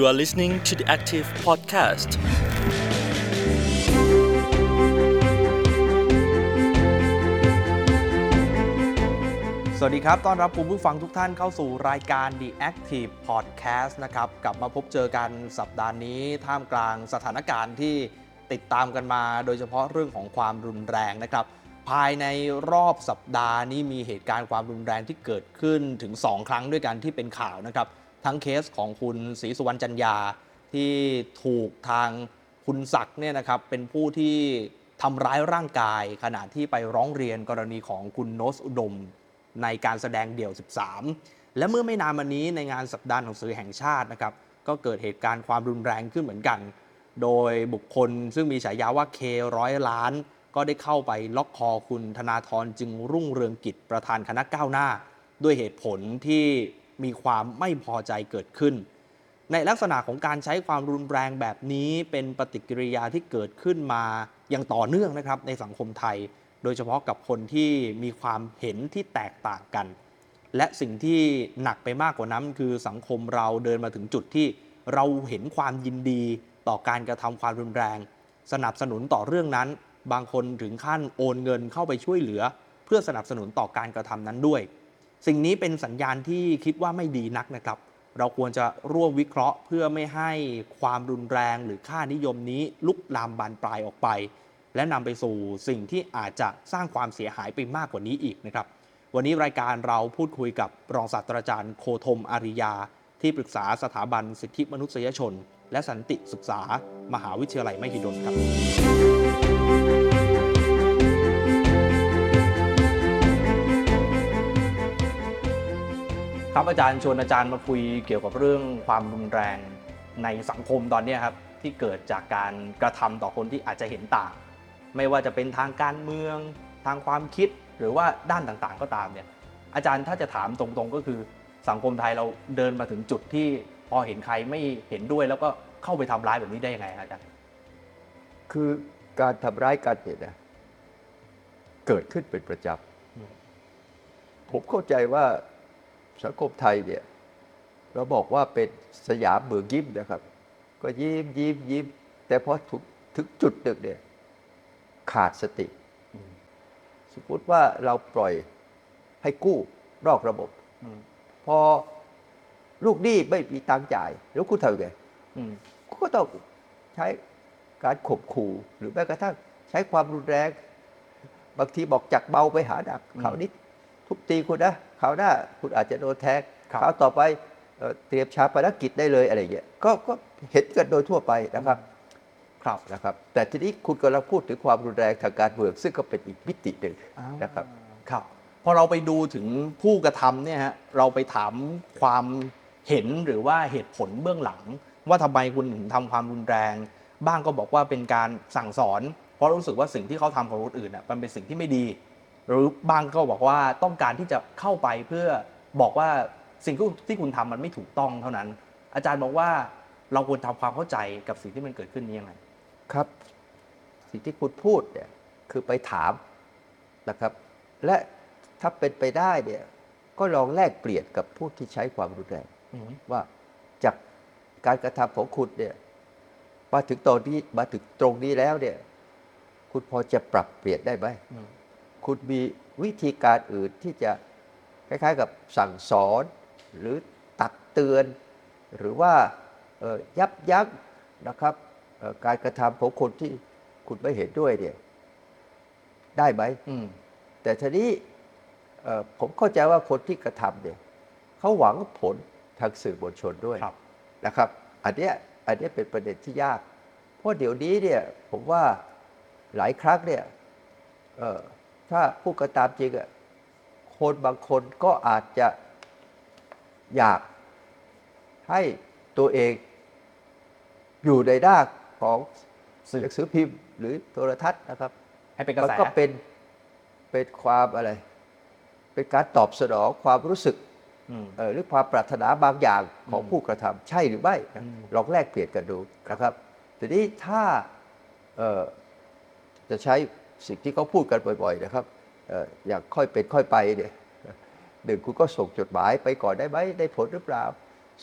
You are listening to the Active Podcast. สวัสดีครับ ต้อนรับคุณผู้ฟังทุกท่านเข้าสู่รายการ The Active Podcast นะครับ กลับมาพบเจอกันสัปดาห์นี้ ท่ามกลางสถานการณ์ที่ติดตามกันมา โดยเฉพาะเรื่องของความรุนแรงนะครับ ภายในรอบสัปดาห์นี้มีเหตุการณ์ความรุนแรงที่เกิดขึ้นถึง 2 ครั้งด้วยกันที่เป็นข่าวนะครับ ทั้งเคสของคุณศรีสุวรรณจันยาที่ถูกทางคุณศักดิ์เนี่ยนะครับเป็นผู้ที่ทำร้ายร่างกาย ขณะที่ไปร้องเรียนกรณีของคุณโนสอุดม ในการแสดงเดี่ยว 13 และเมื่อไม่นานมานี้ในงานสัปดาห์หนังสือแห่งชาตินะครับก็เกิดเหตุการณ์ความรุนแรงขึ้นเหมือนกัน โดยบุคคลซึ่งมีฉายาว่าเคร้อยล้าน ก็ได้เข้าไปล็อกคอคุณธนาธรจึงรุ่งเรืองกิจประธานคณะก้าวหน้า ด้วยเหตุผลที่ มีความไม่พอใจเกิดขึ้น ในลักษณะของการใช้ความรุนแรงแบบนี้เป็นปฏิกิริยาที่เกิดขึ้นมาอย่างต่อเนื่องนะครับในสังคมไทย โดยเฉพาะกับคนที่มีความเห็นที่แตกต่างกัน และสิ่งที่หนักไปมากกว่านั้นคือสังคมเราเดินมาถึงจุดที่เราเห็นความยินดีต่อการกระทำความรุนแรง สนับสนุนต่อเรื่องนั้น บางคนถึงขั้นโอนเงินเข้าไปช่วยเหลือ เพื่อสนับสนุนต่อการกระทำนั้นด้วย สิ่งนี้เป็นสัญญาณที่คิดว่าไม่ดีนักนะครับ เราควรจะร่วมวิเคราะห์เพื่อไม่ให้ความรุนแรงหรือค่านิยมนี้ลุกลามบานปลายออกไป และนำไปสู่สิ่งที่อาจจะสร้างความเสียหายไปมากกว่านี้อีกนะครับ วันนี้รายการเราพูดคุยกับรองศาสตราจารย์โคธมอาริยา ที่ปรึกษาสถาบันสิทธิมนุษยชน และสันติศึกษา มหาวิทยาลัยมหิดลครับ ครับอาจารย์ชวนอาจารย์มาคุยเกี่ยวกับเรื่องความรุนแรงในสังคมตอนเนี้ยครับที่เกิดจากการกระทำต่อคนที่อาจจะเห็นต่าง ไม่ว่าจะเป็นทางการเมืองทางความคิดหรือว่าด้านต่างๆ ก็ตามเนี่ยอาจารย์ถ้าจะถามตรงๆก็คือสังคมไทยเราเดินมาถึงจุดที่พอเห็นใครไม่เห็นด้วยแล้วก็เข้าไปทำร้ายแบบนี้ได้ยังไงครับอาจารย์คือการทำร้ายกันเนี่ยนะเกิดขึ้นเป็นประจอืมำผมเข้าใจว่า สังคมไทยเนี่ยเราบอกว่าเป็นสยามเมืองยิ้มนะครับ ก็ยิ้มยิ้มยิ้ม แต่พอถึงถึงจุดหนึ่งเนี่ยขาดสติ สมมติว่าเราปล่อยให้กู้นอกระบบอืมพอลูกหนี้ไม่มีตังค์จ่าย แล้วคุณทำยังไงอืมก็ต้องใช้การข่มขู่หรือแม้กระทั่งใช้ความรุนแรง บางทีบอกจากเบาไปหาหนักอืมคราวนี้ ทุบตีคุณนะคราวหน้าคุณอาจจะโดนแทงครับคราวต่อไปเอ่อเตรียมชาปนกิจได้เลยอะไรอย่างเงี้ยก็ก็เห็นกันโดยทั่วไปนะครับครับนะครับ แต่ทีนี้คุณกำลังพูดถึงความรุนแรงทางการเมืองซึ่งก็เป็นอีกมิติหนึ่งนะครับครับพอเราไปดูถึงผู้กระทำเนี่ยฮะเราไปถามความเห็นหรือว่าเหตุผลเบื้องหลัง ว่าทำไมคุณถึงทำความรุนแรง บ้างก็บอกว่าเป็นการสั่งสอน เพราะรู้สึกว่าสิ่งที่เขาทำกับคนอื่นน่ะมันเป็นสิ่งที่ไม่ดี หรือบางก็บอกว่าต้องการที่จะเข้าไปเพื่อบอกว่าสิ่งที่คุณทำมันไม่ถูกต้องเท่านั้น อาจารย์บอกว่าเราควรทำความเข้าใจกับสิ่งที่มันเกิดขึ้นนี้ยังไงครับ สิ่งที่คุณพูดเนี่ยคือไปถามนะครับ และถ้าเป็นไปได้เนี่ยก็ลองแลกเปลี่ยนกับผู้ที่ใช้ความรุนแรงอืมว่าจากการกระทำของคุณเนี่ยมาถึงตอนนี้มาถึงตรงนี้แล้วเนี่ย คุณพอจะปรับเปลี่ยนได้ไหมอืม คุณมีวิธีการอื่นที่จะคล้ายๆกับสั่งสอนหรือตักเตือน หรือว่าเอ่อยับยั้งนะครับเอ่อการกระทำของคนที่คุณไม่เห็นด้วยเนี่ยได้ไหมอืมแต่ทีนี้เอ่อผมเข้าใจว่าคนที่กระทำเนี่ยเขาหวังผลทางสื่อมวลชนด้วยครับนะครับ อันเนี้ยอันเนี้ยเป็นประเด็นที่ยาก เพราะเดี๋ยวนี้เนี่ยผมว่าหลายครั้งเนี่ยเอ่อ ถ้าพูดกันตามจริงอะคนบางคนก็อาจจะอยากให้ตัวเองอยู่ในหน้าของสื่อหนังสือพิมพ์ หรือโทรทัศน์นะครับ ให้เป็นกระมันแสก็เป็นเป็นความอะไร เป็นการตอบสนองความรู้สึกอืมเอ่อหรือความปรารถนาบางอย่างของอืมผู้กระทำใช่หรือไม่นะอืมลองแลกเปลี่ยนกันดูนะครับ ทีนี้ถ้าเอ่อจะใช้ สิ่งที่เขาพูดกันบ่อยๆนะครับเอ่ออย่างค่อยเป็นค่อยไปเนี่ยหนึ่งคุณก็ส่งจดหมายไปก่อนได้ไหมได้ผลหรือเปล่า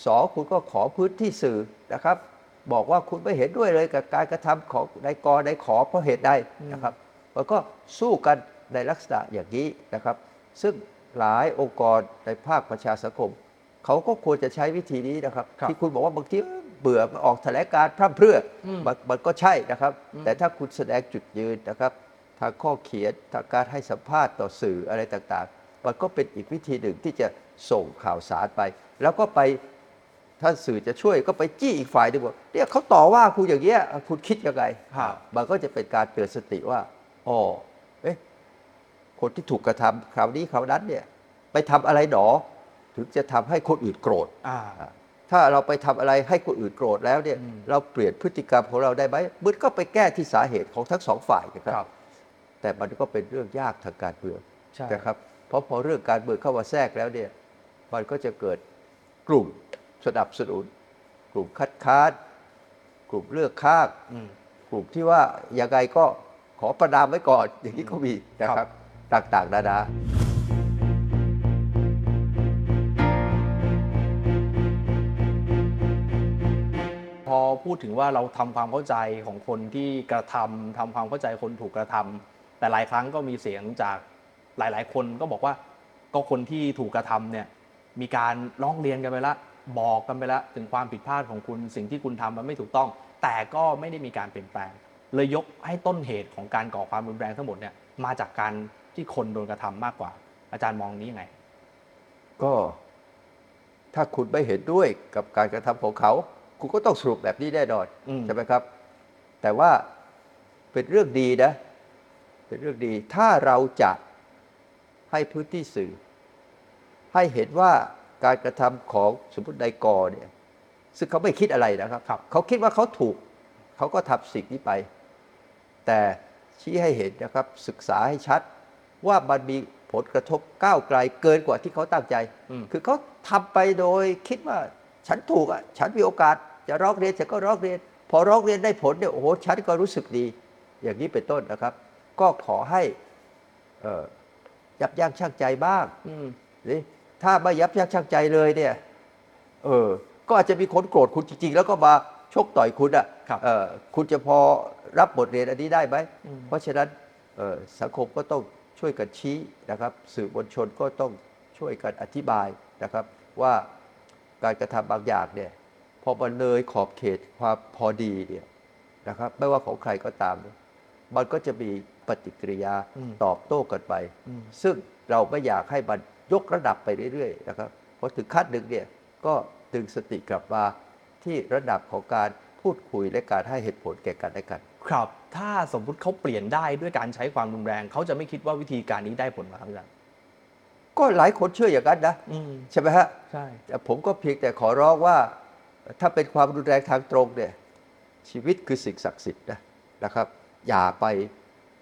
สองคุณก็ขอพื้นที่สื่อนะครับ บอกว่าคุณไม่เห็นด้วยเลยกับการกระทำของนายกนายขอเพราะเหตุใดนะครับมันก็สู้กันในลักษณะอย่างนี้นะครับ ซึ่งหลายองค์กรในภาคประชาสังคมเขาก็ควรจะใช้วิธีนี้นะครับครับที่คุณบอกว่าบางทีเบื่อออกแถลงการพร่ำเพรื่ออมมันมันก็ใช่นะครับอืมแต่ถ้าคุณแสดงจุดยืนนะครับ ทางข้อเขียนทางการให้สัมภาษณ์ต่อสื่ออะไรต่างๆ มันก็เป็นอีกวิธีหนึ่งที่จะส่งข่าวสารไป แล้วก็ไปถ้าสื่อจะช่วยก็ไปจี้อีกฝ่ายหนึงว่าเนี่ยเขาต่อว่าคุณอย่างเงี้ยคุณคิดยังไงครับมันก็จะเป็นการเตือนสติว่าอ๋อเอ๊ะคนที่ถูกกระทำคราวนี้คราวนั้นเนี่ยไปทำอะไรหนอ ถึงจะทำให้คนอื่นโกรธอ่าถ้าเราไปทำอะไรให้คนอื่นโกรธแล้วเนี่ยอืมเราเปลี่ยนพฤติกรรมของเราได้ไหมมันก็ไปแก้ที่สาเหตุของทั้งสองฝ่ายนะคครัรับบ แต่มันก็เป็นเรื่องยากทางการเมืองใช่นะครับ เพราะพอเรื่องการเมืองเข้ามาแทรกแล้วเนี่ย มันก็จะเกิดกลุ่มสนับสนุน กลุ่มคัดค้านกลุ่มเลือกข้างอืมกลุ่มที่ว่ายังไงก็ขอประนามไว้ก่อนอย่างนี้ก็มีนะคครัรับบต่างๆนานาพอพูดถึงว่าเราทำความเข้าใจของคนที่กระทำทำความเข้าใจคนถูกกระทำ แต่หลายครั้งก็มีเสียงจากหลาย ๆ คนก็บอกว่าก็คนที่ถูกกระทำเนี่ยมีการร้องเรียนกันไปแล้วบอกกันไปแล้วถึงความผิดพลาดของคุณสิ่งที่คุณทำมันไม่ถูกต้อง แต่ก็ไม่ได้มีการเปลี่ยนแปลง เลยยกให้ต้นเหตุของการก่อความรุนแรงทั้งหมดเนี่ยมาจากการที่คนโดนกระทำมากกว่า อาจารย์มองนี้ยังไง ก็ ถ้าคุณไม่เห็นด้วยกับการกระทำของเขา คุณก็ต้องสรุปแบบนี้แน่นอนอืมใช่ไหมครับ แต่ว่าเป็นเรื่องดีนะ เป็นเรื่องดี ถ้าเราจะให้พื้นที่สื่อ ให้เห็นว่าการกระทำของสมมตินายกเนี่ย ซึ่งเขาไม่คิดอะไรนะครับครับเขาคิดว่าเขาถูก เขาก็ทำสิ่งนี้ไป แต่ชี้ให้เห็นนะครับ ศึกษาให้ชัดว่ามันมีผลกระทบก้าวไกลเกินกว่าที่เขาตั้งใจอืมคือเขาทำไปโดยคิดว่าฉันถูกอะ ฉันมีโอกาสจะร้องเรียนฉันก็ร้องเรียน พอร้องเรียนได้ผลเนี่ยโอ้โหฉันก็รู้สึกดี อย่างนี้เป็นต้นนะครับ ก็ขอให้เอ่อยับยั้งชั่งใจบ้างอืมนี่ถ้าไม่ยับยั้งชั่งใจเลยเนี่ย เออ ก็อาจจะมีคนโกรธคุณจริง ๆ แล้วก็มาชกต่อยคุณอะครับเออคุณจะพอรับบทเรียนอันนี้ได้ไหมอืมเพราะฉะนั้นเอ่อสังคมก็ต้องช่วยกันชี้นะครับ สื่อมวลชนก็ต้องช่วยกันอธิบายนะครับ ว่าการกระทำบางอย่างเนี่ย พอมันเลยขอบเขตความพอดีเนี่ยนะครับ ไม่ว่าของใครก็ตามเนี่ยมันก็จะมี ปฏิกิริยาอืมตอบโต้กันไปอืมซึ่งเราไม่อยากให้มันยกระดับไปเรื่อยๆนะครับพอถึงขั้นหนึ่งเนี่ยก็ดึงสติกลับมาที่ระดับของการพูดคุยและการให้เหตุผลแก่กันและกัน ครับ ถ้าสมมุติเขาเปลี่ยนได้ด้วยการใช้ความรุนแรง เขาจะไม่คิดว่าวิธีการนี้ได้ผลไหมครับอาจารย์ก็หลายคนเชื่ออย่างนั้นนะอืมใช่ไหมฮะใช่แต่ผมก็เพียงแต่ขอร้องว่า ถ้าเป็นความรุนแรงทางตรงเนี่ยชีวิตคือสิ่งศักดิ์สิทธิ์นะนะครับ อย่าไป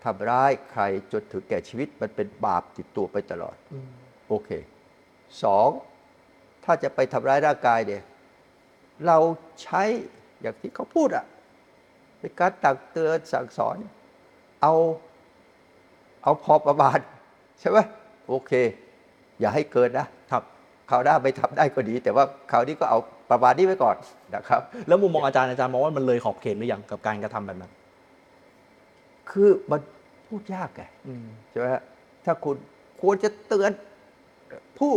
ทำร้ายใครจนถึงแก่ชีวิตมันเป็นบาปติดตัวไปตลอดอืมโอเคสองถ้าจะไปทำร้ายร่างกายเนี่ย เราใช้อย่างที่เขาพูดอะในการตักเตือนสั่งสอน เอาเอาพอประมาณใช่ไหมโอเค อย่าให้เกินนะครับคราวหน้าไม่ทำได้ก็ดี แต่ว่าคราวนี้ก็เอาประมาณนี้ไว้ก่อนนะครับ แล้วมุมมองอาจารย์อาจารย์มองว่ามันเลยขอบเขตหรือยังกับการกระทำแบบนั้น คือมัน พูดยากไงอืมใช่ไหมฮะถ้าคุณควรจะเตือนผู้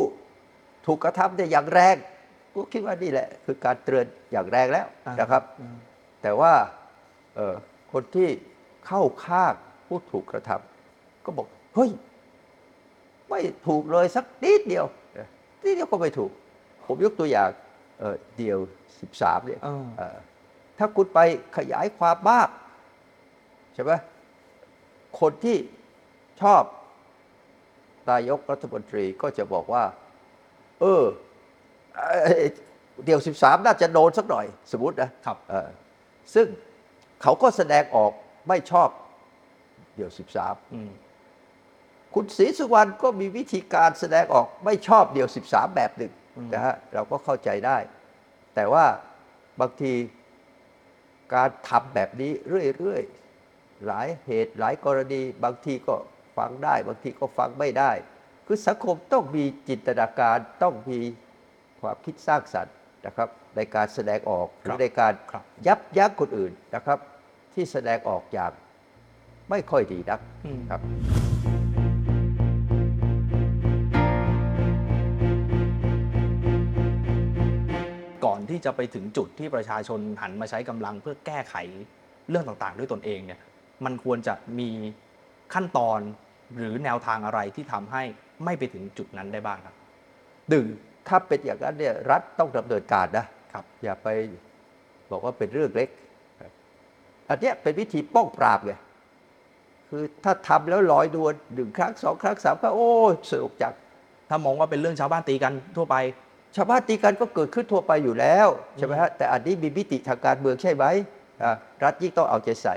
ถูกกระทำเนี่ยอย่างแรงก็คิดว่านี่แหละ คือการเตือนอย่างแรงแล้วอ่านนะครับอืมแต่ว่าเอ่อคนที่เข้าข้างผู้ถูกกระทำก็บอก เฮ้ย ไม่ถูกเลยสักนิดเดียวนิดเดียวก็ไม่ถูก ผมยกตัวอย่างเอ่อเดียว13เนี่ยอ่าเอ่อถ้าคุณไปขยายความมากใช่ไหม คนที่ชอบนายกรัฐมนตรีก็จะบอกว่า เออเอ่อเดี๋ยว 13 น่าจะโดนสักหน่อย สมมตินะครับเออซึ่งเขาก็แสดงออกไม่ชอบเดี๋ยว 13อืมคุณศรีสุวรรณก็มีวิธีการแสดงออกไม่ชอบเดี่ยว 13 แบบหนึ่งอืมนะฮะเราก็เข้าใจได้ แต่ว่าบางทีการทำแบบนี้เรื่อยๆ หลายเหตุหลายกรณี บางทีก็ฟังได้ บางทีก็ฟังไม่ได้ คือสังคมต้องมีจินตนาการต้องมีความคิดสร้างสรรค์นะครับ ในการแสดงออกหรืครัอบในการครับยับยั้งคนอื่นนะครับ ที่แสดงออกอย่างไม่ค่อยดีนักอืมครับก่อนที่จะไปถึงจุดที่ประชาชนหันมาใช้กำลังเพื่อแก้ไขเรื่องต่างๆ ด้วยตนเองเนี่ย มันควรจะมีขั้นตอนหรือแนวทางอะไรที่ทำให้ไม่ไปถึงจุดนั้นได้บ้างครับหนึ่งถ้าเป็นอย่างนั้นเนี่ยรัฐต้องดำเนินการนะครับอย่าไปบอกว่าเป็นเรื่องเล็กครับอันเนี้ยเป็นวิธีป้องปราบไงคือถ้าทำแล้วลอยนวลหนึ่งครั้งสองครั้งสามครั้งโอ้สนุกจังถ้ามองว่าเป็นเรื่องชาวบ้านตีกันทั่วไป ชาวบ้านตีกันก็เกิดขึ้นทั่วไปอยู่แล้วใช่ไหมฮะแต่อันนี้มีมิติทางการเมืองใช่ไหมอะรัฐยิ่งต้องเอาใจใส่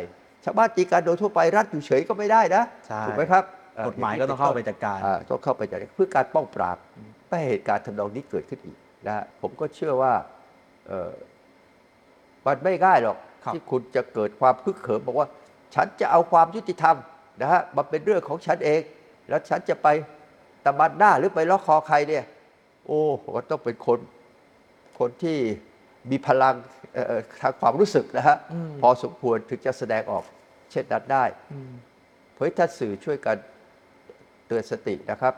ชาวบ้านตีกันโดยทั่วไปรัฐอยู่เฉยก็ไม่ได้นะใช่ถูกไหมครับอะกฎหมายก็ต้องเข้าไปจัดการอ่ต้องเข้าไปจัดการเพื่อการป้องปราบไม่ให้เหตุการณ์ทำนองนี้เกิดขึ้นอีกนะฮะผมก็เชื่อว่าเอ่อมันไม่ง่ายหรอกครับที่คุณจะเกิดความพึกเขิมบอกว่า ฉันจะเอาความยุติธรรมนะฮะมาเป็นเรื่องของฉันเอง แล้วฉันจะไปตะบันหน้าหรือไปล็อกคอใครเนี่ย โอ้ก็ต้องเป็นคน คนที่มีพลังเอ่อเอ่อทางความรู้สึกนะฮะอืมพอสมควรถึงจะแสดงออก เช่นนั้นได้เผยถ้าสื่อช่วยกันเตือนสตินะครับ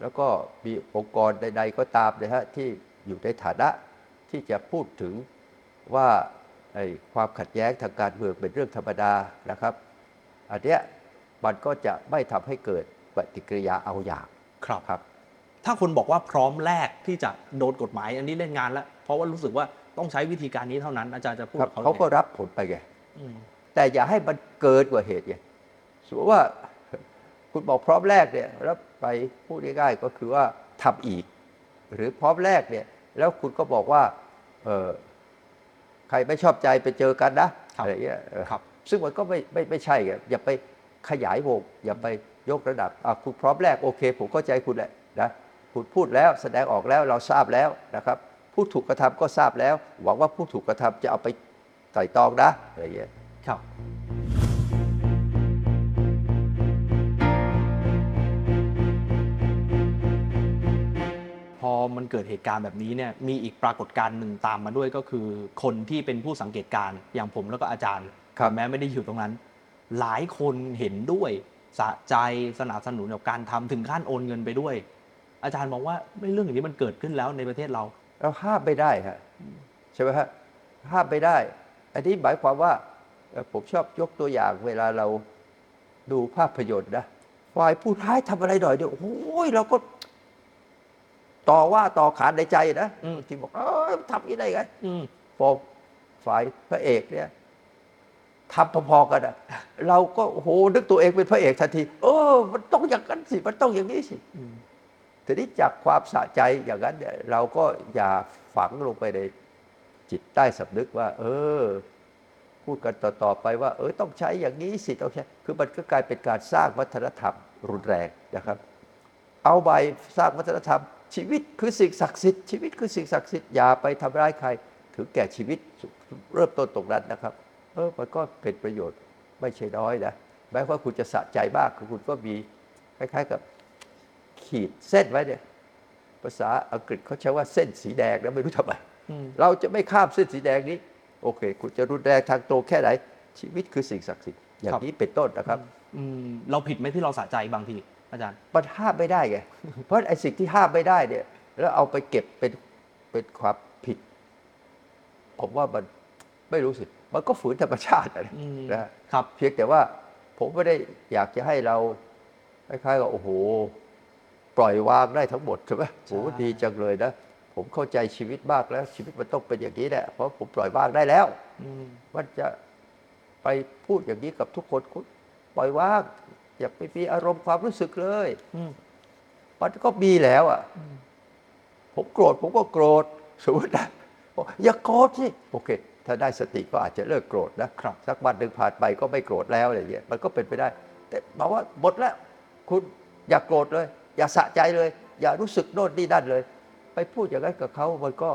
แล้วก็มีองค์กรใด ๆ ก็ตามนะฮะที่อยู่ในฐานะที่จะพูดถึงว่าไอ้ความขัดแย้งทางการเมืองเป็นเรื่องธรรมดานะครับ อันเนี้ยมันก็จะไม่ทำให้เกิดปฏิกิริยาเอาอย่างครับครับ ถ้าคนบอกว่าพร้อมแรกที่จะโดนกฎหมาย อันนี้เล่นงานแล้ว เพราะว่ารู้สึกว่าต้องใช้วิธีการนี้เท่านั้นอาจารย์จะพูดครับกับเขาเขาก็ยังไงรับผลไปไงอืม แต่อย่าให้มันเกินกว่าเหตุไงสมมติว่าคุณบอกพร้อมแรกเนี่ยแล้วไปพูดง่ายๆก็คือว่าทำอีก หรือพร้อมแรกเนี่ย แล้วคุณก็บอกว่าเออใครไม่ชอบใจไปเจอกันนะครับอะไรเงี้ยเออครับซึ่งมันก็ไม่ไม่ไม่ใช่ไงอย่าไปขยายวงอย่าไปยกระดับอะคุณพร้อมแรกโอเค ผมเข้าใจคุณแหละนะคุณพูดแล้วแสดงออกแล้วเราทราบแล้วนะครับ ผู้ถูกกระทำก็ทราบแล้ว หวังว่าผู้ถูกกระทำจะเอาไปไตร่ตรองนะอะไรเงี้ย ครับพอมันเกิดเหตุการณ์แบบนี้เนี่ยมีอีกปรากฏการณ์หนึ่งตามมาด้วยก็คือ คนที่เป็นผู้สังเกตการณ์อย่างผมแล้วก็อาจารย์ครับแม้ไม่ได้อยู่ตรงนั้น หลายคนเห็นด้วยสะใจสนับสนุนกับการทำถึงขั้นโอนเงินไปด้วย อาจารย์มองว่าไม่เรื่องอย่างนี้มันเกิดขึ้นแล้วในประเทศเราเราห้ามไม่ได้ฮะใช่ไหมฮะห้ามไม่ได้ อันนี้หมายความว่าเอ่อ ผมชอบยกตัวอย่างเวลาเราดูภาพยนตร์นะฝ่ายผู้ร้ายทำอะไรหน่อยเดียวโอ้ยเราก็ ต่อว่าต่อขานในใจนะอืมที่บอกเออทำอยังไงไงอืมพอฝ่ายพระเอกเนี่ยทำพอๆกันอะเราก็โอ้โหนึกตัวเองเป็นพระเอกทันทีเออ มันต้องอย่างนั้นสิ มันต้องอย่างนี้สิอืมทีนี้จากความสะใจอย่างนั้นเนี่ยเราก็อย่าฝังลงไปในจิตใต้สำนึกว่า เออ พูดกันต่อๆไปว่า เออต้องใช้อย่างนี้สิต้องใช้คือมันก็กลายเป็นการสร้างวัฒนธรรมรุนแรงนะครับ เอาใบสร้างวัฒนธรรม ชีวิตคือสิ่งศักดิ์สิทธิ์ชีวิตคือสิ่งศักดิ์สิทธิ์อย่าไปทำร้ายใคร ถึงแก่ชีวิตเริ่มต้นตรงนั้นนะครับ เออมันก็เป็นประโยชน์ไม่ใช่น้อยนะแม้ว่าคุณจะสะใจมากคุณก็มีคล้ายๆกับขีดเส้นไว้เนี่ยภาษาอังกฤษเขาใช้ว่าเส้นสีแดงนะไม่รู้ทำไมอืมเราจะไม่ข้ามเส้นสีแดงนี้ โอเค คุณจะรุนแรงทางตรงแค่ไหน ชีวิตคือสิ่งศักดิ์สิทธิ์อย่างนี้เป็นต้นนะครับอืมเราผิดไหมที่เราสะใจบางทีอาจารย์มันห้ามไม่ได้ไงเพราะไอ้สิ่งที่ห้ามไม่ได้เนี่ย แล้วเอาไปเก็บเป็นเป็นความผิด ผมว่ามันไม่รู้สิมันก็ฝืนธรรมชาติอะนะอืมนะครับเพียงแต่ว่า ผมไม่ได้อยากจะให้เราคล้ายๆกับโอ้โห ปล่อยวางได้ทั้งหมดใช่ไหมโอ้โหดีจังเลยนะ ผมเข้าใจชีวิตมากแล้ว ชีวิตมันต้องเป็นอย่างนี้แหละเพราะผมปล่อยวางได้แล้วอืมมันจะไปพูดอย่างนี้กับทุกคนคุณปล่อยวางอย่าไปมีอารมณ์ความรู้สึกเลยอืมมันก็มีแล้วอะผมโกรธผมก็โกรธสมมตินะบอกอย่าโกรธสิโอเค ถ้าได้สติก็อาจจะเลิกโกรธนะครับสักวันหนึ่งผ่านไปก็ไม่โกรธแล้วอะไรอย่างเงี้ยมันก็เป็นไปได้ แต่บอกว่าหมดแล้ว คุณอย่าโกรธเลย อย่าสะใจเลย อย่ารู้สึกโน่นนี่นั่นเลย ไปพูดอย่างนั้นกับเขามันก็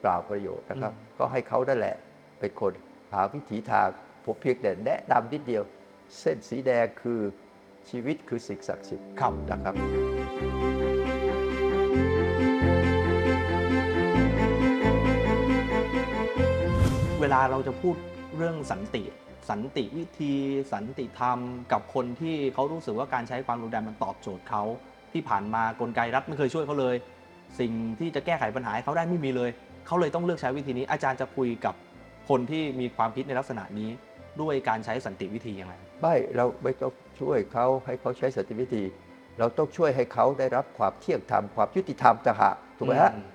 เปล่าประโยชน์นะครับ ก็ให้เขานั่นแหละ เป็นคนหาวิถีทางผมเพียงแต่แนะนำนิดเดียว เส้นสีแดงคือชีวิตคือสิ่งศักดิ์สิทธิ์ครับนะครับลาเราจะพูดเรื่องสันติ สันติวิธี สันติธรรม กับคนที่เขารู้สึกว่าการใช้ความรุนแรงมันตอบโจทย์เขาที่ผ่านมากลไกรัฐไม่เคยช่วยเขาเลย สิ่งที่จะแก้ไขปัญหาให้เขาได้ไม่มีเลย เขาเลยต้องเลือกใช้วิธีนี้ อาจารย์จะคุยกับคนที่มีความคิดในลักษณะนี้ด้วยการใช้สันติวิธียังไงไม่เราไม่ต้องช่วยเขาให้เขาใช้สันติวิธี เราต้องช่วยให้เขาได้รับความเที่ยงธรรมความยุติธรรมต่างหากถูกไหมฮะอืม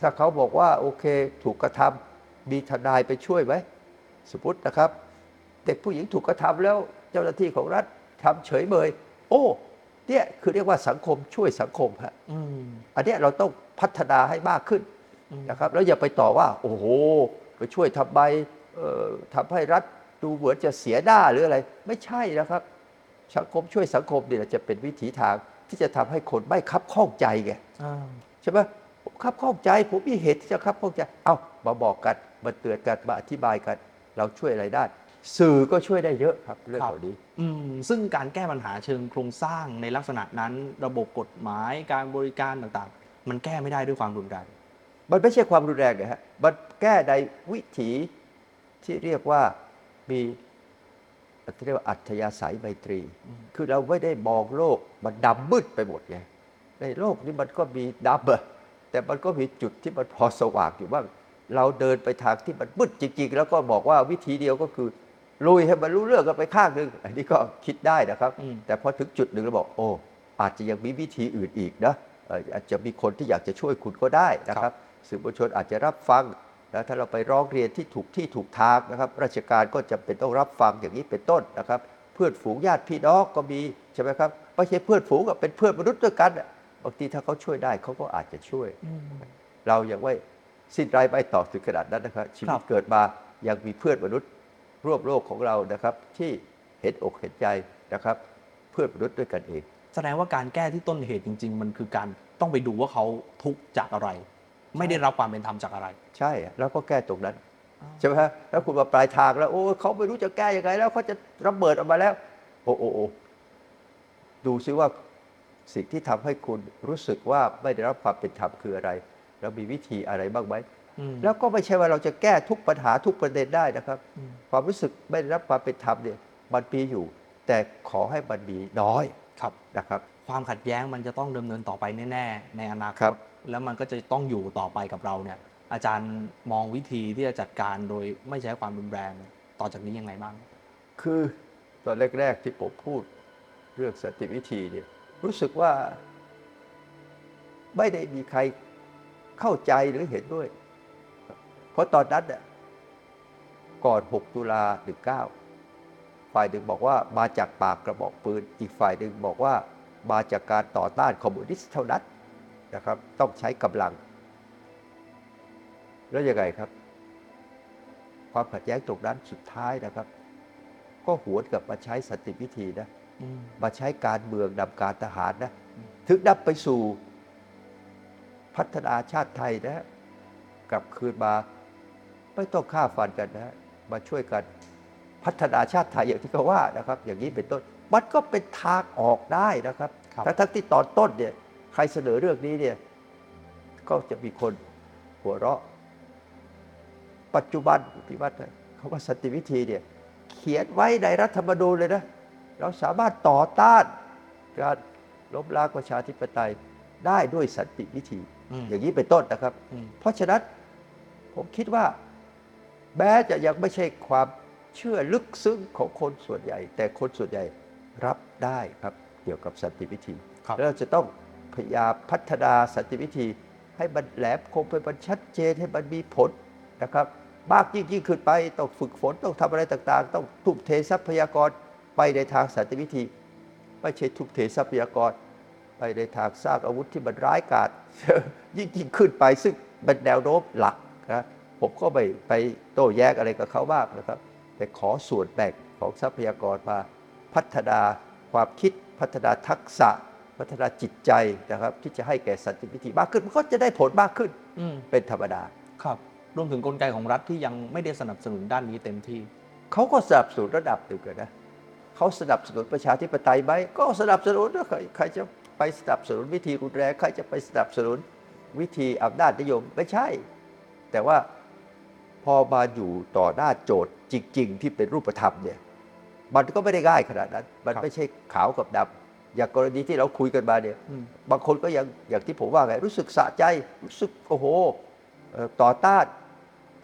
ถ้าเขาบอกว่าโอเคถูกกระทำมีทนายไปช่วยไหมสมมตินะครับ เด็กผู้หญิงถูกกระทำแล้วเจ้าหน้าที่ของรัฐทำเฉยเมย โอ้ เนี่ยคือเรียกว่าสังคมช่วยสังคมฮะอืมอันเนี้ยเราต้องพัฒนาให้มากขึ้นอืมนะครับแล้วอย่าไปต่อว่า โอ้โห ไปช่วยทำไมเอ่อทำให้รัฐดูเหมือนจะเสียหน้าหรืออะไร ไม่ใช่นะครับ สังคมช่วยสังคมเนี่ยจะเป็นวิถีทางที่จะทำให้คนไม่คับข้องใจไงอ่าใช่ไหมผมคับข้องใจ ผมมีเหตุที่จะคับข้องใจ เอามาบอกกันมาเตือนกันมาอธิบายกัน เราช่วยอะไรได้ สื่อก็ช่วยได้เยอะครับเรื่องเหล่านี้อืมซึ่งการแก้ปัญหาเชิงโครงสร้างในลักษณะนั้น ระบบกฎหมายการบริการต่างๆ มันแก้ไม่ได้ด้วยความรุนแรงมันไม่ใช่ความรุนแรงนะฮะมันแก้ในวิถีที่เรียกว่ามีที่เรียกว่าอัธยาศัยไมตรีอืมคือเราไม่ได้มองโลกมันดำมืดไปหมดไงในโลกนี้มันก็มีดำอะแต่มันก็มีจุดที่มันพอสว่างอยู่บ้างเราเดินไปทางที่มันมืดจริง ๆ แล้วก็บอกว่าวิธีเดียวก็คือ ลุยให้มันรู้เรื่องกันไปข้างหนึ่งอันนี้ก็คิดได้นะครับอืมแต่พอถึงจุดหนึ่งเราบอกโอ้อาจจะยังมีวิธีอื่นอีกนะเอ่ออาจจะมีคนที่อยากจะช่วยคุณก็ได้นะครับ สื่อมวลชนอาจจะรับฟังนะถ้าเราไปร้องเรียนที่ถูกที่ถูกทางนะครับ ราชการก็จำเป็นต้องรับฟังอย่างนี้เป็นต้นนะครับ เพื่อนฝูงญาติพี่น้องก็มีใช่ไหมครับไม่ใช่เพื่อนฝูงกับเป็นเพื่อนมนุษย์ด้วยกันอะบางทีถ้าเขาช่วยได้เขาก็อาจจะช่วย เรายังไม่สิ้นไรไม่ต่อถึงขนาดนั้นนะครับชีวิครัตบเกิดมายังมีเพื่อนมนุษย์ ร่วมโลกของเรานะครับ ที่เห็นอกเห็นใจนะครับ เพื่อนมนุษย์ด้วยกันเอง แสดงว่าการแก้ที่ต้นเหตุจริง ๆ มันคือการต้องไปดูว่าเขาทุกข์จากอะไร ไม่ได้รับความเป็นธรรมจากอะไร ใช่อะแล้วก็แก้ตรงนั้นอ๋อใช่ไหมฮะแล้วคุณมาปลายทางแล้วโอ้เขาไม่รู้จะแก้ยังไงแล้วเขาจะระเบิดออกมาแล้ว โอ้โอ้โอ้ดูซิว่าสิ่งที่ทำให้คุณรู้สึกว่าไม่ได้รับความเป็นธรรมคืออะไรแล้วมีวิธีอะไรบ้างไหมอืม แล้วก็ไม่ใช่ว่าเราจะแก้ทุกปัญหาทุกประเด็นได้นะครับอืมความรู้สึกไม่ได้รับความเป็นธรรมเนี่ยมันมีอยู่ แต่ขอให้มันมีน้อยครับนะครับ ความขัดแย้งมันจะต้องดำเนินต่อไปแน่ๆในอนาคครัตบแล้วมันก็จะต้องอยู่ต่อไปกับเราเนี่ย อาจารย์มองวิธีที่จะจัดการโดยไม่ใช้ความรุนแรงต่อจากนี้ยังไงบ้าง คือตอนแรก ๆ ที่ผมพูดเรื่องสันติวิธีเนี่ยรู้สึกว่า ไม่ได้มีใครเข้าใจหรือเห็นด้วยเพ ราะตอนนั้นเนี่ยก่อน 6 ตุลา19ฝ่ายหนึ่งบอกว่ามาจากปากกระบอกปืน อีกฝ่ายหนึ่งบอกว่ามาจากการต่อต้านคอมมิวนิสต์เท่านั้นนะครับ ต้องใช้กำลัง แล้วยังไงครับ ความขัดแย้งตรงนั้นสุดท้ายนะครับ ก็หวนกลับมาใช้สันติวิธีนะอืมมาใช้การเมืองนำการทหารนะอืมถึงนำไปสู่พัฒนาชาติไทยนะฮะกลับคืนมา ไม่ต้องฆ่าฟันกันนะฮะมาช่วยกันพัฒนาชาติไทยอย่างที่เขาว่านะครับ อย่างนี้เป็นต้นมันก็เป็นทางออกได้นะครับครับทั้งๆที่ตอนต้นเนี่ยใครเสนอเรื่องนี้เนี่ยก็จะมีคนหัวเราะ ปัจจุบันพิวัตรเขาว่าสันติวิธีเนี่ยเขียนไว้ในรัฐธรรมนูญเลยนะ เราสามารถต่อต้านการล้มล้างประชาธิปไตยได้ด้วยสันติวิธีอืมอย่างนี้เป็นต้นนะครับอืมเพราะฉะนั้นผมคิดว่า แม้จะยังไม่ใช่ความเชื่อลึกซึ้งของคนส่วนใหญ่ แต่คนส่วนใหญ่รับได้ครับเกี่ยวกับสันติวิธีครับแล้วเราจะต้องพยายามพัฒนาสันติวิธี ให้มันแหลมคมให้มันชัดเจนให้มันมีผลนะครับ มากยิ่งยิ่งขึ้นไปต้องฝึกฝนต้องทำอะไรต่างๆ ต้องทุ่มเททรัพยากรไปในทางสันติวิธี ไม่ใช่ทุ่มเททรัพยากรไปในทางสร้างอาวุธที่มันร้ายกาจยิ่งยิ่งขึ้นไปซึ่งเป็นแนวโน้มหลักนะ ผมก็ไม่ไปโต้แย้งอะไรกับเขามากนะครับ แต่ขอส่วนแบ่งของทรัพยากรมาพัฒนาความคิดพัฒนาทักษะ พัฒนาจิตใจนะครับ ที่จะให้แก่สันติวิธีมากขึ้น มันก็จะได้ผลมากขึ้นอืมเป็นธรรมดาครับรวมถึงกลไกของรัฐที่ยังไม่ได้สนับสนุนด้านนี้เต็มที่เขาก็สนับสนุนระดับหนึ่งกันนะเขาสนับสนุนประชาธิปไตยไหมก็สนับสนุนนะใครใครจะไปสนับสนุนวิธีรุนแรงใครจะไปสนับสนุนวิธีอำนาจนิยมไม่ใช่ แต่ว่า พอมาอยู่ต่อหน้าโจทย์จริง ๆ ที่เป็นรูปธรรมเนี่ยมันก็ไม่ได้ง่ายขนาดนั้น มันครับไม่ใช่ขาวกับดำอย่างกรณีที่เราคุยกันมาเนี่ยอืมบางคนก็ยังอย่างที่ผมว่าไงรู้สึกสะใจรู้สึกโอ้โหเอ่อต่อต้าน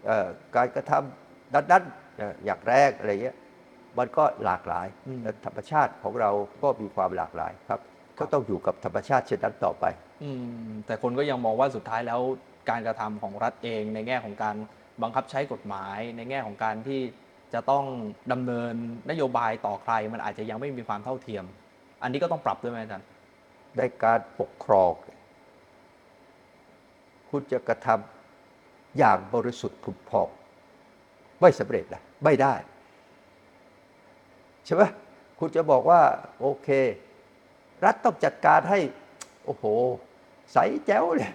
เอ่อการกระทำนั้นๆเอ่ออย่างแรงอะไรเงี้ยมันก็หลากหลายอืมและธรรมชาติของเราก็มีความหลากหลายครับ ก็ต้องอยู่กับธรรมชาติเช่นนั้นต่อไปอืมแต่คนก็ยังมองว่าสุดท้ายแล้วการกระทำของรัฐเองในแง่ของการ บังคับใช้กฎหมายในแง่ของการที่จะต้องดำเนินนโยบายต่อใคร มันอาจจะยังไม่มีความเท่าเทียม อันนี้ก็ต้องปรับด้วยไหมอาจารย์ในการปกครองคุณจะกระทำอย่างบริสุทธิ์ผุดผ่องไม่สำเร็จนะไม่ได้ใช่ไหมคุณจะบอกว่า โอเค รัฐต้องจัดการให้ โอ้โห ใสแจ๋วเลย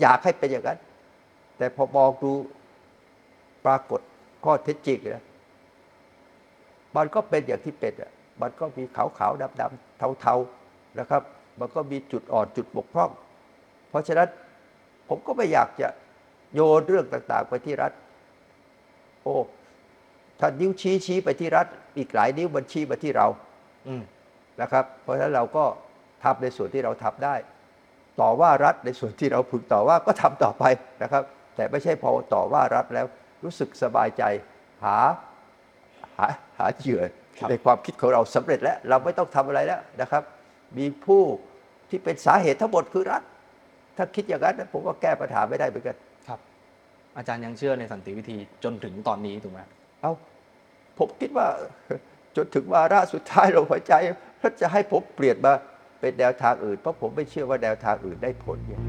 อยากให้เป็นอย่างนั้น แต่พอมองดูปรากฏข้อเท็จจริงนะมันก็เป็นอย่างที่เป็นอะมันก็มีขาวขาวดำดำเทาเทาๆนะครับ มันก็มีจุดอ่อนจุดบกพร่อง เพราะฉะนั้นผมก็ไม่อยากจะโยนเรื่องต่าง ๆ ไปที่รัฐ โอ้ถ้านิ้วชี้ชี้ไปที่รัฐ อีกหลายนิ้วมันชี้มาที่เรา อืมนะครับ เพราะฉะนั้นเราก็ทำในส่วนที่เราทำได้ ต่อว่ารัฐในส่วนที่เราพึงต่อว่าก็ทำต่อไปนะครับ แต่ไม่ใช่พอต่อว่ารัฐแล้วรู้สึกสบายใจหาหาหาเหยื่อครับในความคิดของเราสำเร็จแล้ว เราไม่ต้องทำอะไรแล้วนะครับ มีผู้ที่เป็นสาเหตุทั้งหมดคือรัฐ ถ้าคิดอย่างนั้นผมก็แก้ปัญหาไม่ได้เหมือนกันครับ อาจารย์ยังเชื่อในสันติวิธีจนถึงตอนนี้ถูกไหมเอาผมคิดว่าจนถึงวาระสุดท้ายลมหายใจถ้าจะให้ผมเปลี่ยนมาเป็นแนวทางอื่นเพราะผมไม่เชื่อว่าแนวทางอื่นได้ผลเนี่ย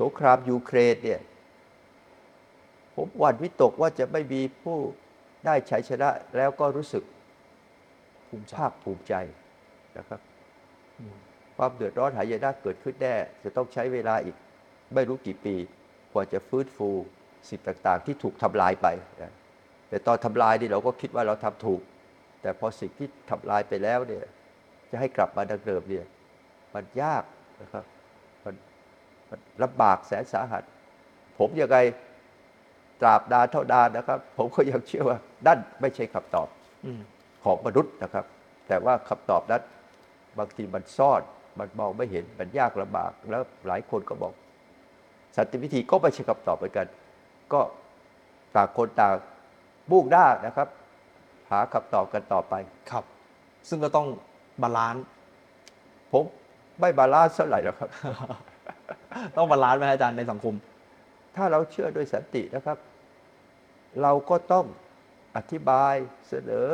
สงครามยูเครนเนี่ย ผมหวั่นวิตกว่าจะไม่มีผู้ได้ชัยชนะแล้วก็รู้สึกภูมิภาคภูมิใจนะครับความเดือดร้อนหายนะเกิดขึ้นแน่จะต้องใช้เวลาอีกไม่รู้กี่ปี กว่าจะฟื้นฟูสิ่งต่างๆ ที่ถูกทำลายไปนะแต่ตอนทำลายนี่เราก็คิดว่าเราทำถูก แต่พอสิ่งที่ทำลายไปแล้วเนี่ยจะให้กลับมาดังเดิมเนี่ยมันยากนะครับ ลำบากแสนสาหัส ผมยังไงตราบนานเท่านานนะครับ ผมก็ยังเชื่อว่านั่นไม่ใช่คำตอบอืมของมนุษย์นะครับ แต่ว่าคำตอบนั้นบางทีมันซ่อนมันมองไม่เห็นมันยากลำบากแล้วหลายคนก็บอก สันติวิธีก็ไม่ใช่คำตอบเหมือนกัน ก็ต่างคนต่างมุ่งหน้านะครับ หาคำตอบกันต่อไปครับ ซึ่งก็ต้อง balance ผมไม่ balance เท่าไหร่หรอกครับ ต้อง balance ไหมอาจารย์ในสังคม ถ้าเราเชื่อโดยสันตินะครับ เราก็ต้องอธิบายเสนอ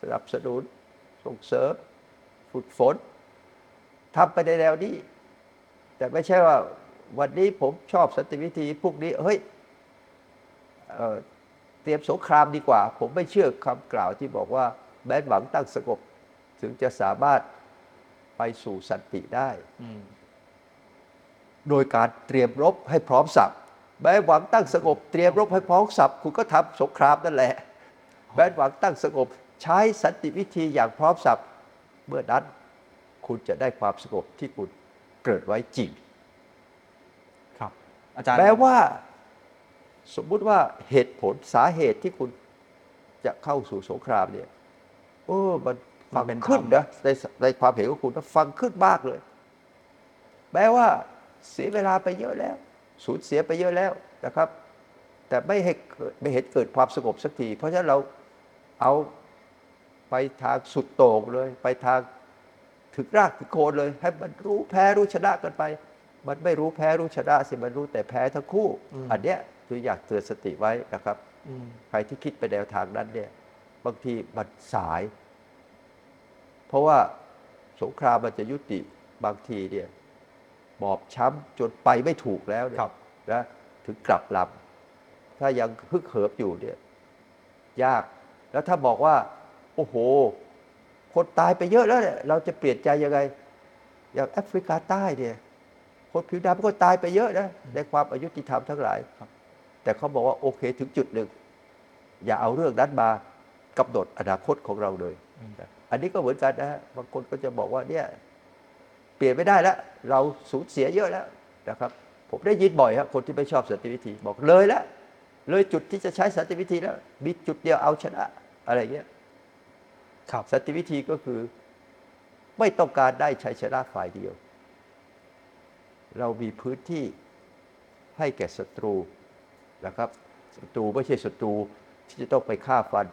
สนับสนุนส่งเสริมฝึกฝนทำไปในแนวนี้ แต่ไม่ใช่ว่าวันนี้ผมชอบสันติวิธีพวกนี้เฮ้ยเเตรียมสงครามดีกว่า ผมไม่เชื่อคำกล่าวที่บอกว่าแม้นหวังตั้งสงบถึงจะสามารถไปสู่สันติได้ โดยการเตรียมรบให้พร้อมสับแม้หวังตั้งสงบเตรียมรบให้พร้อมสับคุณก็ทำสงครามนั่นแหละแม้หวังตั้งสงบใช้สันติวิธีอย่างพร้อมสับเมื่อนั้นคุณจะได้ความสงบที่คุณเกิดไว้จริง ครับ อาจารย์แม้ว่าสมมุติว่าเหตุผลสาเหตุที่คุณจะเข้าสู่สงครามเนี่ยโอ้มันฟังขึ้นนะในในความเห็นของคุณนะฟังขึ้นมากเลย แม้ว่า เสียเวลาไปเยอะแล้ว สูญเสียไปเยอะแล้วนะครับ แต่ไม่ให้เกิดไม่เห็นเกิดความสงบสักที เพราะฉะนั้นเราเอาไปทางสุดโต่งเลย ไปทางถึงรากถึงโคนเลย ให้มันรู้แพ้รู้ชนะกันไป มันไม่รู้แพ้รู้ชนะสิมันรู้แต่แพ้ทั้งคู่ อันเนี้ยคืออยากเตือนสติไว้นะครับอืมใครที่คิดไปแนวทางนั้นเนี่ย บางทีมันสาย เพราะว่าสงครามมันจะยุติบางทีเนี่ย บอบช้ำจนไปไม่ถูกแล้วเนี่ยครับนะถึงกลับลำถ้ายังฮึกเหิมอยู่เนี่ย ยาก แล้วถ้าบอกว่า โอ้โห คนตายไปเยอะแล้วเนี่ยเราจะเปลี่ยนใจยังไง อย่างแอฟริกาใต้เนี่ยคนผิวดำก็ตายไปเยอะนะในความอายุติธรรมทั้งหลายครับแต่เขาบอกว่าโอเคถึงจุดหนึ่ง อย่าเอาเรื่องนั้นมากำหนดอนาคตของเราเลย อันนี้ก็เหมือนกันนะฮะบางคนก็จะบอกว่าเนี่ย ปลี่ยนไม่ได้แล้ว เราสูญเสียเยอะแล้วนะครับ ผมได้ยินบ่อยครับคนที่ไม่ชอบสันติวิธีบอกเลยแล้ว เลยจุดที่จะใช้สันติวิธีแล้วมีจุดเดียวเอาชนะอะไรเงี้ยครับสันติวิธีก็คือ ไม่ต้องการได้ชัยชนะฝ่ายเดียว เรามีพื้นที่ให้แก่ศัตรูนะครับศัตรูไม่ใช่ศัตรูที่จะต้องไปฆ่าฟัน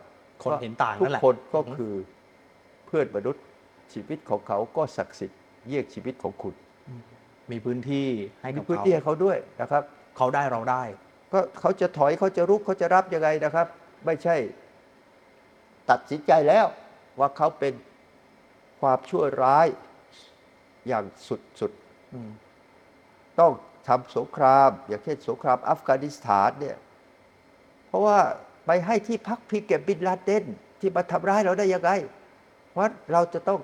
คนเห็นต่างทุนั่กนแหละคนก็อือฮึคือเพื่อนมนุษย์ชีวิตของเขาก็ศักดิ์สิทธิ์ เยี่ยงชีวิตของคุณ มีพื้นที่ให้มีกับพื้นเขาที่ให้เขาด้วยนะครับ เขาได้เราได้ ก็เขาจะถอยเขาจะรุกเขาจะรับยังไงนะครับ ไม่ใช่ ตัดสินใจแล้ว ว่าเขาเป็นความชั่วร้ายอย่างสุดอืมๆต้องทำสงคราม อย่างเช่นสงครามอัฟกานิสถานเนี่ย เพราะว่าไปให้ที่พักพิงแก่บินลาเดนที่มาทำร้ายเราได้ยังไงเพราะเราจะต้อง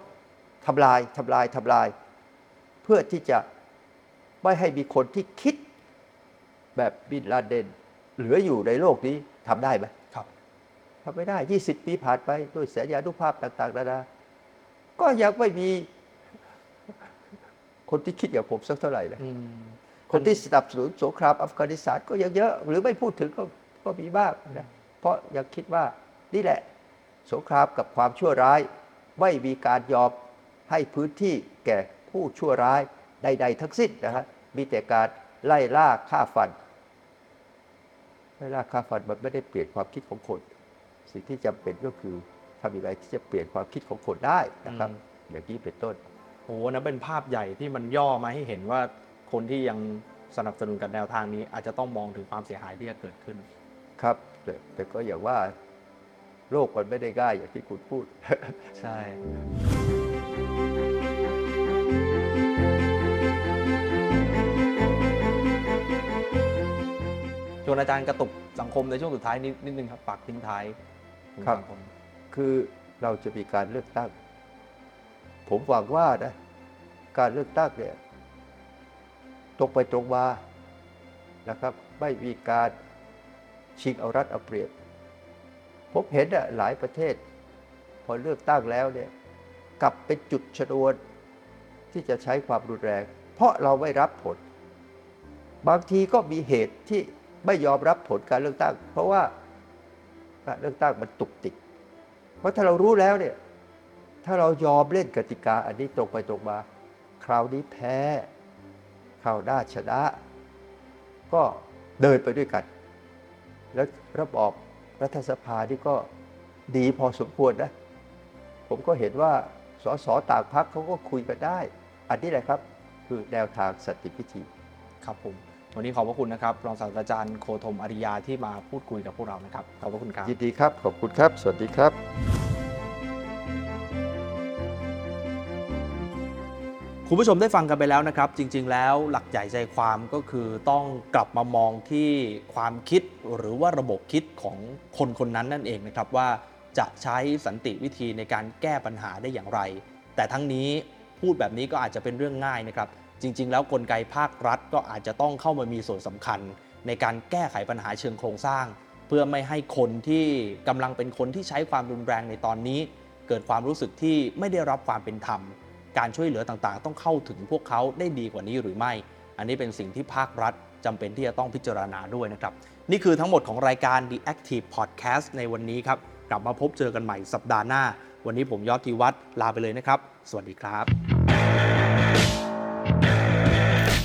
ทำลายทำลายทำลาย เพื่อที่จะไม่ให้มีคนที่คิดแบบบินลาเดน เหลืออยู่ในโลกนี้ทำได้ไหมครับทำไม่ได้ 20 ปีผ่านไปด้วยสัญญานุภาพต่าง ๆ นานา ก็ยังไม่มี คนที่คิดอย่างผมสักเท่าไหร่นะอืมคนที่สนับสนุนสงครามอัฟกานิสถานก็ยังเยอะ หรือไม่พูดถึงก็ก็มีบ้างนะเพราะยังคิดว่านี่แหละ สงครามกับความชั่วร้าย ไม่มีการยอม ให้พื้นที่แก่ผู้ชั่วร้ายใด ๆ ทั้งสิ้นนะฮะมีแต่การไล่ล่าฆ่าฟันไล่ล่าฆ่าฟันมันไม่ได้เปลี่ยนความคิดของคน สิ่งที่จำเป็นก็คือทำอย่างไรที่จะเปลี่ยนความคิดของคนได้นะครับ อย่างนี้เป็นต้นโอ้โหนั่นเป็นภาพใหญ่ที่มันย่อมาให้เห็นว่าคนที่ยังสนับสนุนกับแนวทางนี้ อาจจะต้องมองถึงความเสียหายที่จะเกิดขึ้น ครับ แต่แต่ก็อย่างว่าโลกมันไม่ได้ง่ายอย่างที่คุณพูด ใช่ ชวนอาจารย์กระตุกสังคมในช่วงสุดท้ายนิดนิดนึงครับฝากทิ้งท้ายถึงครับ สังคม คือเราจะมีการเลือกตั้ง ผมหวังว่านะ การเลือกตั้งเนี่ยตรงไปตรงมานะครับ ไม่มีการชิงเอารัดเอาเปรียบ ผมเห็นอะหลายประเทศ พอเลือกตั้งแล้วเนี่ย กลับเป็นจุดชนวนที่จะใช้ความรุนแรง เพราะเราไม่รับผล บางทีก็มีเหตุที่ ไม่ยอมรับผลการเลือกตั้ง เพราะว่าการเลือกตั้งมันตุกติก เพราะถ้าเรารู้แล้วเนี่ย ถ้าเรายอมเล่นกติกาอันนี้ตรงไปตรงมา คราวนี้แพ้คราวหน้าชนะ ก็เดินไปด้วยกัน แล้วระบอบรัฐสภานี่ก็ดีพอสมควรนะ ผมก็เห็นว่าสสต่างพักเขาก็คุยกันได้ อันนี้แหละครับ คือแนวทางสัติพิธีครับผม วันนี้ขอบพระคุณนะครับรองศาสตราจารย์โคธมอริยาที่มาพูดคุยกับพวกเรานะครับ ขอบพระคุณครับยินดีครับ ขอบคุณครับ สวัสดีครับ คุณผู้ชมได้ฟังกันไปแล้วนะครับ จริง ๆ แล้วหลักใหญ่ใจความก็คือต้องกลับมามองที่ความคิดหรือว่าระบบคิดของคนคนนั้นนั่นเองนะครับว่าจะใช้สันติวิธีในการแก้ปัญหาได้อย่างไร แต่ทั้งนี้พูดแบบนี้ก็อาจจะเป็นเรื่องง่ายนะครับ จริง ๆ แล้วกลไกภาครัฐก็อาจจะต้องเข้ามามีส่วนสำคัญ ในการแก้ไขปัญหาเชิงโครงสร้าง เพื่อไม่ให้คนที่กำลังเป็นคนที่ใช้ความรุนแรงในตอนนี้ เกิดความรู้สึกที่ไม่ได้รับความเป็นธรรม การช่วยเหลือต่างๆ ต้องเข้าถึงพวกเขาได้ดีกว่านี้หรือไม่ อันนี้เป็นสิ่งที่ภาครัฐจำเป็นที่จะต้องพิจารณาด้วยนะครับ นี่คือทั้งหมดของรายการ The Active Podcast ในวันนี้ครับ กลับมาพบเจอกันใหม่สัปดาห์หน้า วันนี้ผมยอดทีวัฒน์ลาไปเลยนะครับ สวัสดีครับ